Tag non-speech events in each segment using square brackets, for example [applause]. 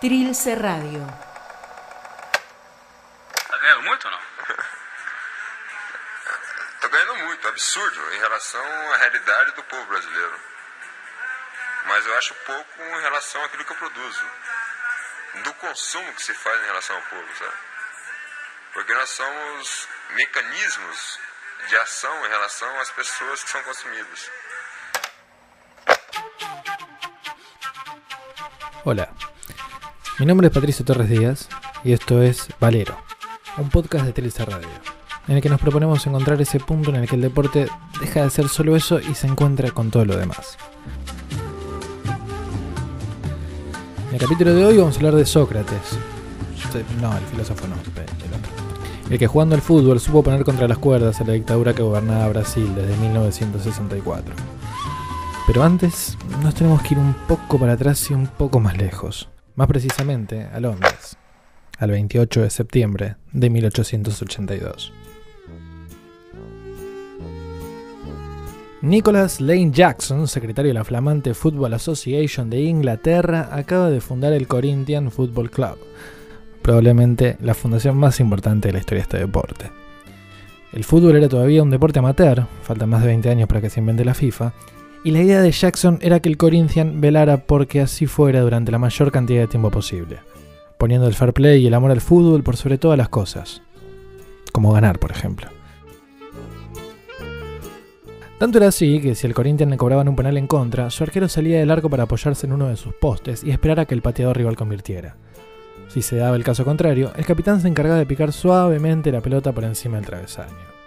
Trilce Radio. Tá ganhando muito ou não? [laughs] Tá ganhando muito, absurdo, em relação à realidade do povo brasileiro. Mas eu acho pouco em relação àquilo que eu produzo. Do consumo que se faz em relação ao povo, sabe? Porque nós somos mecanismos de ação em relação às pessoas que são consumidas. Hola, mi nombre es Patricio Torres Díaz y esto es Valero, un podcast de Telesa Radio, en el que nos proponemos encontrar ese punto en el que el deporte deja de ser solo eso y se encuentra con todo lo demás. En el capítulo de hoy vamos a hablar de Sócrates. No, el filósofo no, el otro. El que jugando al fútbol supo poner contra las cuerdas a la dictadura que gobernaba Brasil desde 1964. Pero antes nos tenemos que ir un poco para atrás y un poco más lejos. Más precisamente a Londres, al 28 de septiembre de 1882. Nicholas Lane Jackson, secretario de la flamante Football Association de Inglaterra, acaba de fundar el Corinthian Football Club, probablemente la fundación más importante de la historia de este deporte. El fútbol era todavía un deporte amateur, faltan más de 20 años para que se invente la FIFA, y la idea de Jackson era que el Corinthian velara porque así fuera durante la mayor cantidad de tiempo posible, poniendo el fair play y el amor al fútbol por sobre todas las cosas, como ganar, por ejemplo. Tanto era así que si el Corinthian le cobraban un penal en contra, su arquero salía del arco para apoyarse en uno de sus postes y esperar a que el pateador rival convirtiera. Si se daba el caso contrario, el capitán se encargaba de picar suavemente la pelota por encima del travesaño.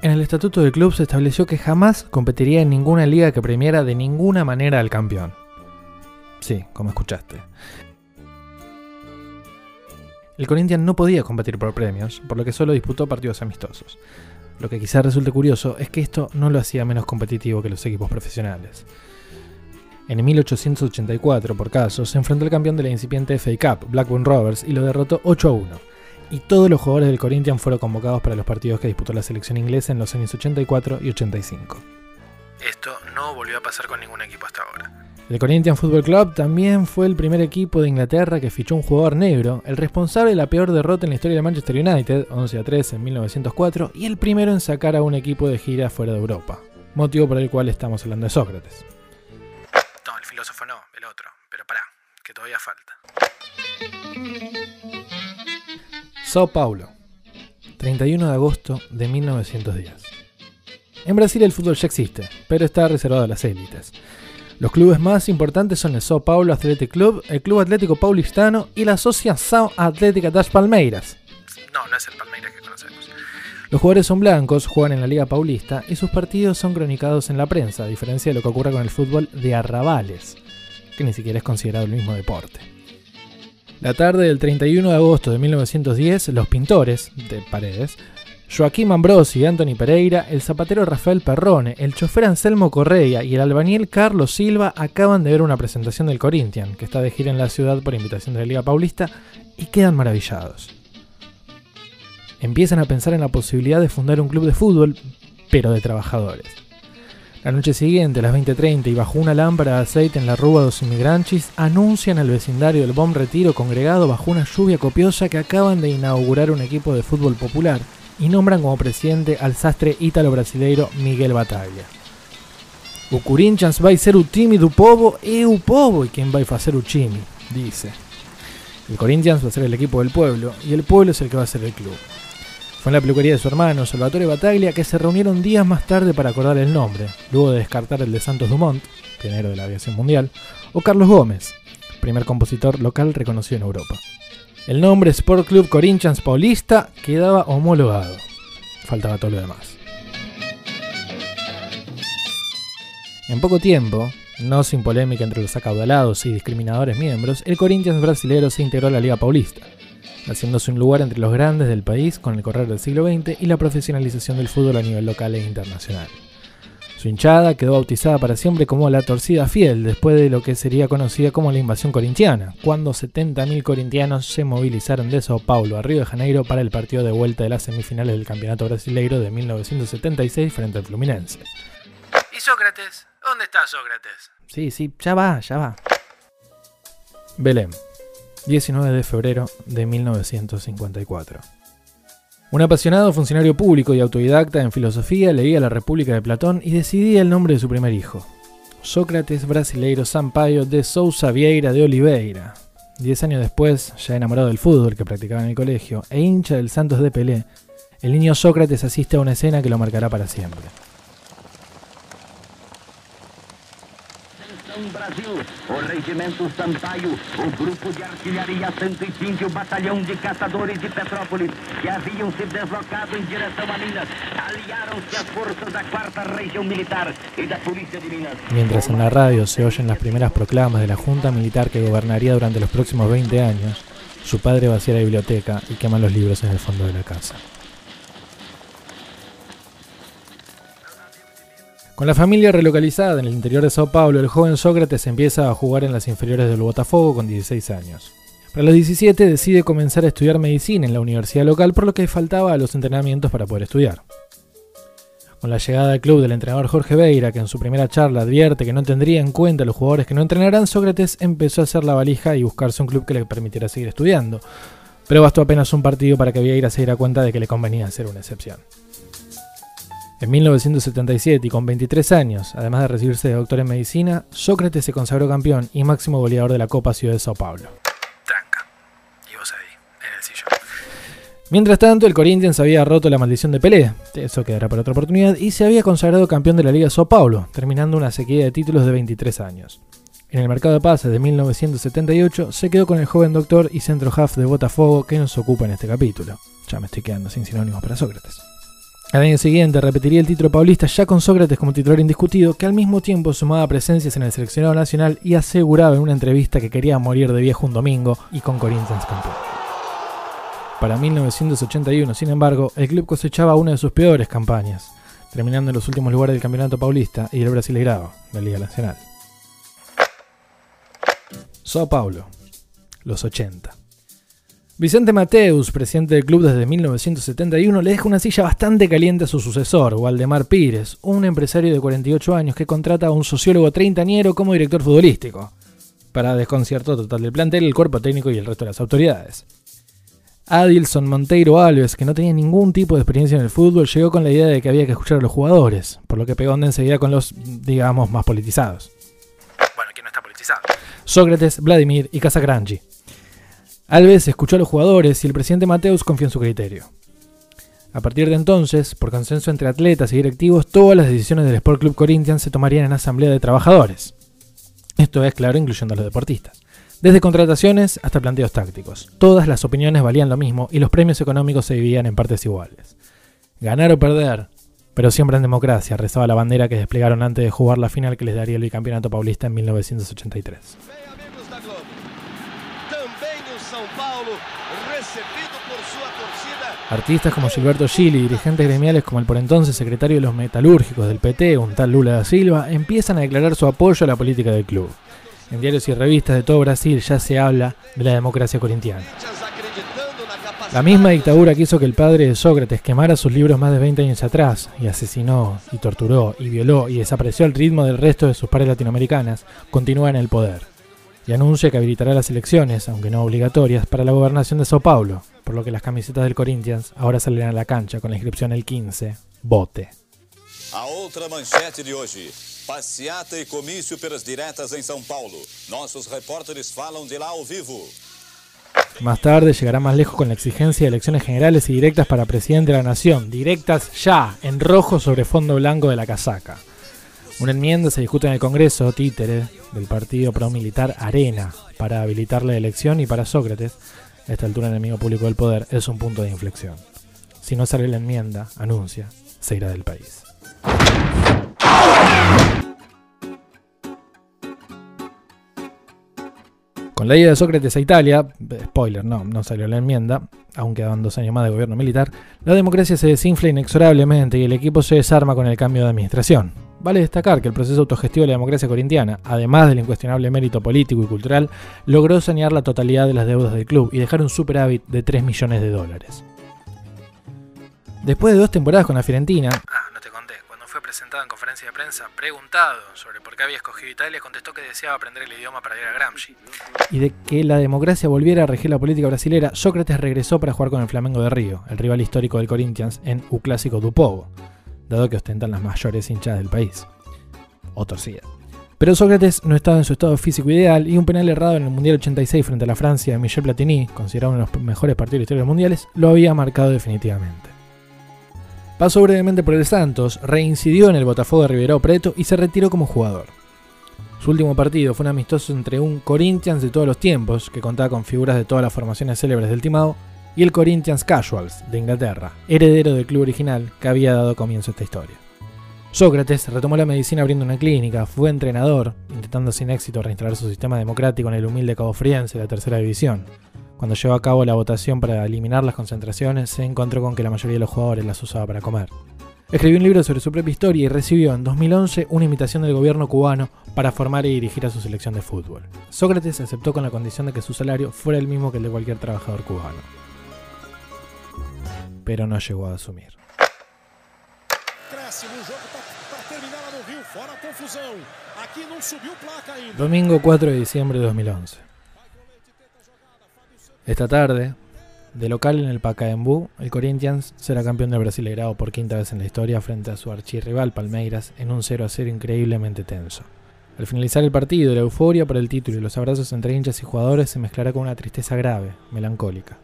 En el estatuto del club se estableció que jamás competiría en ninguna liga que premiara de ninguna manera al campeón. Sí, como escuchaste. El Corinthians no podía competir por premios, por lo que solo disputó partidos amistosos. Lo que quizás resulte curioso es que esto no lo hacía menos competitivo que los equipos profesionales. En 1884, por caso, se enfrentó al campeón de la incipiente FA Cup, Blackburn Rovers, y lo derrotó 8 a 1. Y todos los jugadores del Corinthians fueron convocados para los partidos que disputó la selección inglesa en los años 84 y 85. Esto no volvió a pasar con ningún equipo hasta ahora. El Corinthians Football Club también fue el primer equipo de Inglaterra que fichó un jugador negro, el responsable de la peor derrota en la historia de Manchester United, 11 a 3 en 1904, y el primero en sacar a un equipo de gira fuera de Europa, motivo por el cual estamos hablando de Sócrates. No, el filósofo no, el otro, pero pará, que todavía falta. Sao Paulo, 31 de agosto de 1910. En Brasil el fútbol ya existe, pero está reservado a las élites. Los clubes más importantes son el Sao Paulo Athletic Club, el Club Atlético Paulistano y la Asociação Atlética das Palmeiras. No, no es el Palmeiras que conocemos. Los jugadores son blancos, juegan en la Liga Paulista y sus partidos son cronicados en la prensa, a diferencia de lo que ocurre con el fútbol de arrabales, que ni siquiera es considerado el mismo deporte. La tarde del 31 de agosto de 1910, los pintores de paredes Joaquín Ambrosi, Anthony Pereira, el zapatero Rafael Perrone, el chofer Anselmo Correa y el albañil Carlos Silva acaban de ver una presentación del Corinthians, que está de gira en la ciudad por invitación de la Liga Paulista, y quedan maravillados. Empiezan a pensar en la posibilidad de fundar un club de fútbol, pero de trabajadores. La noche siguiente, a las 20.30, y bajo una lámpara de aceite en la Rúa dos Inmigrantes, anuncian al vecindario del Bom Retiro congregado bajo una lluvia copiosa que acaban de inaugurar un equipo de fútbol popular y nombran como presidente al sastre ítalo-brasileiro Miguel Bataglia. O Corinthians vai ser o time povo e o povo quien vai fazer o time, dice. El Corinthians va a ser el equipo del pueblo y el pueblo es el que va a ser el club. Fue en la peluquería de su hermano, Salvatore Bataglia, que se reunieron días más tarde para acordar el nombre, luego de descartar el de Santos Dumont, pionero de la aviación mundial, o Carlos Gómez, primer compositor local reconocido en Europa. El nombre Sport Club Corinthians Paulista quedaba homologado. Faltaba todo lo demás. En poco tiempo, no sin polémica entre los acaudalados y discriminadores miembros, el Corinthians brasilero se integró a la Liga Paulista, haciéndose un lugar entre los grandes del país con el correr del siglo XX y la profesionalización del fútbol a nivel local e internacional. Su hinchada quedó bautizada para siempre como la Torcida Fiel, después de lo que sería conocida como la invasión corintiana, cuando 70.000 corintianos se movilizaron de Sao Paulo a Río de Janeiro para el partido de vuelta de las semifinales del Campeonato Brasileiro de 1976 frente al Fluminense. ¿Y Sócrates? ¿Dónde está Sócrates? Sí, sí, ya va, ya va. Belém, 19 de febrero de 1954. Un apasionado funcionario público y autodidacta en filosofía leía La República de Platón y decidía el nombre de su primer hijo, Sócrates Brasileiro Sampaio de Sousa Vieira de Oliveira. Diez años después, ya enamorado del fútbol que practicaba en el colegio e hincha del Santos de Pelé, el niño Sócrates asiste a una escena que lo marcará para siempre. Brasil, o Regimento Sampaio, o Grupo de Artilharia 105 o Batalhão de Caçadores de Petrópolis, que haviam se deslocado em direção a Minas, aliaram-se às forças da 4 Região Militar e da Polícia de Minas. Mientras en la radio se oyen las primeras proclamas de la Junta Militar que gobernaría durante los próximos 20 años, su padre vacía la biblioteca y quema los libros en el fondo de la casa. Con la familia relocalizada en el interior de Sao Paulo, el joven Sócrates empieza a jugar en las inferiores del Botafogo con 16 años. Para los 17 decide comenzar a estudiar medicina en la universidad local, por lo que faltaba a los entrenamientos para poder estudiar. Con la llegada al club del entrenador Jorge Beira, que en su primera charla advierte que no tendría en cuenta a los jugadores que no entrenarán, Sócrates empezó a hacer la valija y buscarse un club que le permitiera seguir estudiando. Pero bastó apenas un partido para que Vieira se diera cuenta de que le convenía hacer una excepción. En 1977 y con 23 años, además de recibirse de doctor en medicina, Sócrates se consagró campeón y máximo goleador de la Copa Ciudad de Sao Paulo. Tranca. Y vos ahí, en el sillón. Mientras tanto, el Corinthians había roto la maldición de Pelé, eso quedará para otra oportunidad, y se había consagrado campeón de la Liga Sao Paulo, terminando una sequía de títulos de 23 años. En el mercado de pases de 1978 se quedó con el joven doctor y centro half de Botafogo que nos ocupa en este capítulo. Ya me estoy quedando sin sinónimos para Sócrates. Al año siguiente repetiría el título paulista ya con Sócrates como titular indiscutido, que al mismo tiempo sumaba presencias en el seleccionado nacional y aseguraba en una entrevista que quería morir de viejo un domingo y con Corinthians campeón. Para 1981, sin embargo, el club cosechaba una de sus peores campañas, terminando en los últimos lugares del campeonato paulista y el Brasileirao, la Liga Nacional. Sao Paulo, los 80. Vicente Mateus, presidente del club desde 1971, le deja una silla bastante caliente a su sucesor, Waldemar Pires, un empresario de 48 años que contrata a un sociólogo treintañero como director futbolístico, para desconcierto total del plantel, el cuerpo técnico y el resto de las autoridades. Adilson Monteiro Alves, que no tenía ningún tipo de experiencia en el fútbol, llegó con la idea de que había que escuchar a los jugadores, por lo que pegó onda enseguida con los, digamos, más politizados. Bueno, ¿quién no está politizado? Sócrates, Vladimir y Casagrangi. Alves escuchó a los jugadores y el presidente Mateus confió en su criterio. A partir de entonces, por consenso entre atletas y directivos, todas las decisiones del Sport Club Corinthians se tomarían en asamblea de trabajadores. Esto es claro, incluyendo a los deportistas. Desde contrataciones hasta planteos tácticos. Todas las opiniones valían lo mismo y los premios económicos se dividían en partes iguales. Ganar o perder, pero siempre en democracia, rezaba la bandera que desplegaron antes de jugar la final que les daría el bicampeonato paulista en 1983. Artistas como Gilberto Gili y dirigentes gremiales como el por entonces secretario de los metalúrgicos del PT, un tal Lula da Silva, empiezan a declarar su apoyo a la política del club. En diarios y revistas de todo Brasil ya se habla de la democracia corintiana. La misma dictadura que hizo que el padre de Sócrates quemara sus libros más de 20 años atrás y asesinó y torturó y violó y desapareció al ritmo del resto de sus pares latinoamericanas, continúa en el poder y anuncia que habilitará las elecciones, aunque no obligatorias, para la gobernación de Sao Paulo, por lo que las camisetas del Corinthians ahora salen a la cancha con la inscripción el 15, vote. A outra manchete de hoje. Passeata e comício pelas diretas em São Paulo. Nossos repórteres falam de lá ao vivo. Más tarde llegará más lejos con la exigencia de elecciones generales y directas para presidente de la nación, directas ya, en rojo sobre fondo blanco de la casaca. Una enmienda se discute en el Congreso, títere, del partido pro-militar Arena, para habilitar la elección y para Sócrates, a esta altura enemigo público del poder, es un punto de inflexión. Si no sale la enmienda, anuncia, se irá del país. Con la ida de Sócrates a Italia, spoiler, no, no salió la enmienda, aunque daban dos años más de gobierno militar, la democracia se desinfla inexorablemente y el equipo se desarma con el cambio de administración. Vale destacar que el proceso autogestivo de la democracia corintiana, además del incuestionable mérito político y cultural, logró sanear la totalidad de las deudas del club y dejar un superávit de 3 millones de dólares. Después de dos temporadas con la Fiorentina, Ah, presentado en conferencia de prensa, preguntado sobre por qué había escogido Italia, contestó que deseaba aprender el idioma para ir a Gramsci. Y de que la democracia volviera a regir la política brasilera, Sócrates regresó para jugar con el Flamengo de Río, el rival histórico del Corinthians, en U Clásico do Povo, dado que ostentan las mayores hinchadas del país. O torcida. Pero Sócrates no estaba en su estado físico ideal y un penal errado en el Mundial 86 frente a la Francia de Michel Platini, considerado uno de los mejores partidos de la historia de los mundiales, lo había marcado definitivamente. Pasó brevemente por el Santos, reincidió en el Botafogo de Ribeirão Preto y se retiró como jugador. Su último partido fue un amistoso entre un Corinthians de todos los tiempos, que contaba con figuras de todas las formaciones célebres del Timao, y el Corinthians Casuals de Inglaterra, heredero del club original que había dado comienzo a esta historia. Sócrates retomó la medicina abriendo una clínica, fue entrenador, intentando sin éxito reinstalar su sistema democrático en el humilde Cabo Friense de la tercera división. Cuando llevó a cabo la votación para eliminar las concentraciones, se encontró con que la mayoría de los jugadores las usaba para comer. Escribió un libro sobre su propia historia y recibió en 2011 una invitación del gobierno cubano para formar y dirigir a su selección de fútbol. Sócrates aceptó con la condición de que su salario fuera el mismo que el de cualquier trabajador cubano. Pero no llegó a asumir. Domingo 4 de diciembre de 2011. Esta tarde, de local en el Pacaembu, el Corinthians será campeón del Brasileirao por quinta vez en la historia frente a su archirrival Palmeiras en un 0 a 0 increíblemente tenso. Al finalizar el partido, la euforia por el título y los abrazos entre hinchas y jugadores se mezclará con una tristeza grave, melancólica.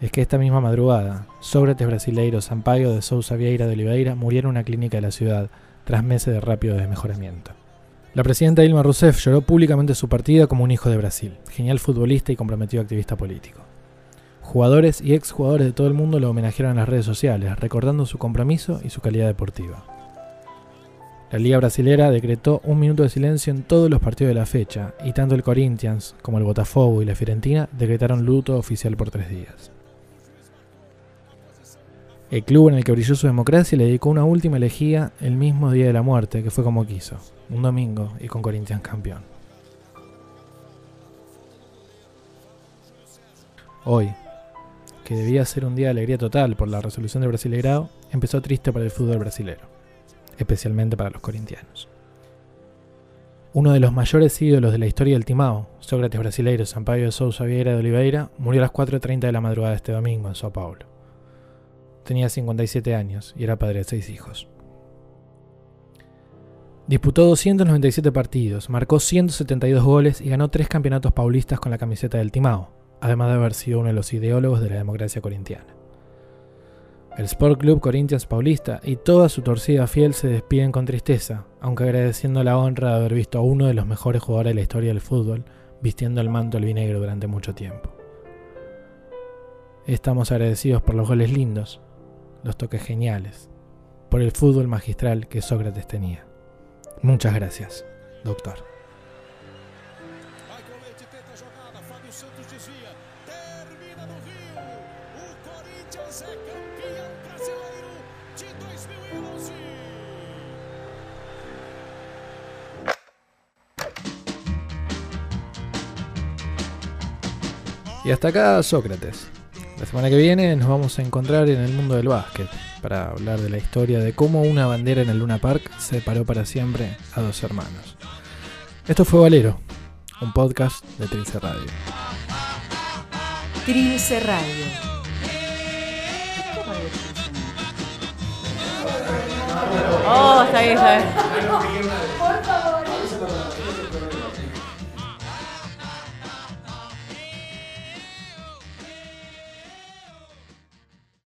Es que esta misma madrugada, Sócrates Brasileiro Sampaio de Sousa Vieira de Oliveira murió en una clínica de la ciudad tras meses de rápido desmejoramiento. La presidenta Dilma Rousseff lloró públicamente su partida como un hijo de Brasil, genial futbolista y comprometido activista político. Jugadores y exjugadores de todo el mundo lo homenajearon en las redes sociales, recordando su compromiso y su calidad deportiva. La Liga Brasilera decretó un minuto de silencio en todos los partidos de la fecha, y tanto el Corinthians como el Botafogo y la Fiorentina decretaron luto oficial por tres días. El club en el que brilló su democracia le dedicó una última elegía el mismo día de la muerte, que fue como quiso, un domingo y con Corinthians campeón. Hoy, que debía ser un día de alegría total por la resolución del Brasileirao, empezó triste para el fútbol brasilero, especialmente para los corintianos. Uno de los mayores ídolos de la historia del Timao, Sócrates brasileiro Sampaio de Sousa Vieira de Oliveira, murió a las 4.30 de la madrugada de este domingo en Sao Paulo. Tenía 57 años y era padre de seis hijos. Disputó 297 partidos, marcó 172 goles y ganó tres campeonatos paulistas con la camiseta del Timao, además de haber sido uno de los ideólogos de la democracia corintiana. El Sport Club Corinthians Paulista y toda su torcida fiel se despiden con tristeza, aunque agradeciendo la honra de haber visto a uno de los mejores jugadores de la historia del fútbol vistiendo el manto albinegro durante mucho tiempo. Estamos agradecidos por los goles lindos, los toques geniales, por el fútbol magistral que Sócrates tenía. Muchas gracias, doctor. Y hasta acá Sócrates. La semana que viene nos vamos a encontrar en el mundo del básquet para hablar de la historia de cómo una bandera en el Luna Park separó para siempre a dos hermanos. Esto fue Valero, un podcast de Trilce Radio. Trilce Radio. Oh, está bien, está bien.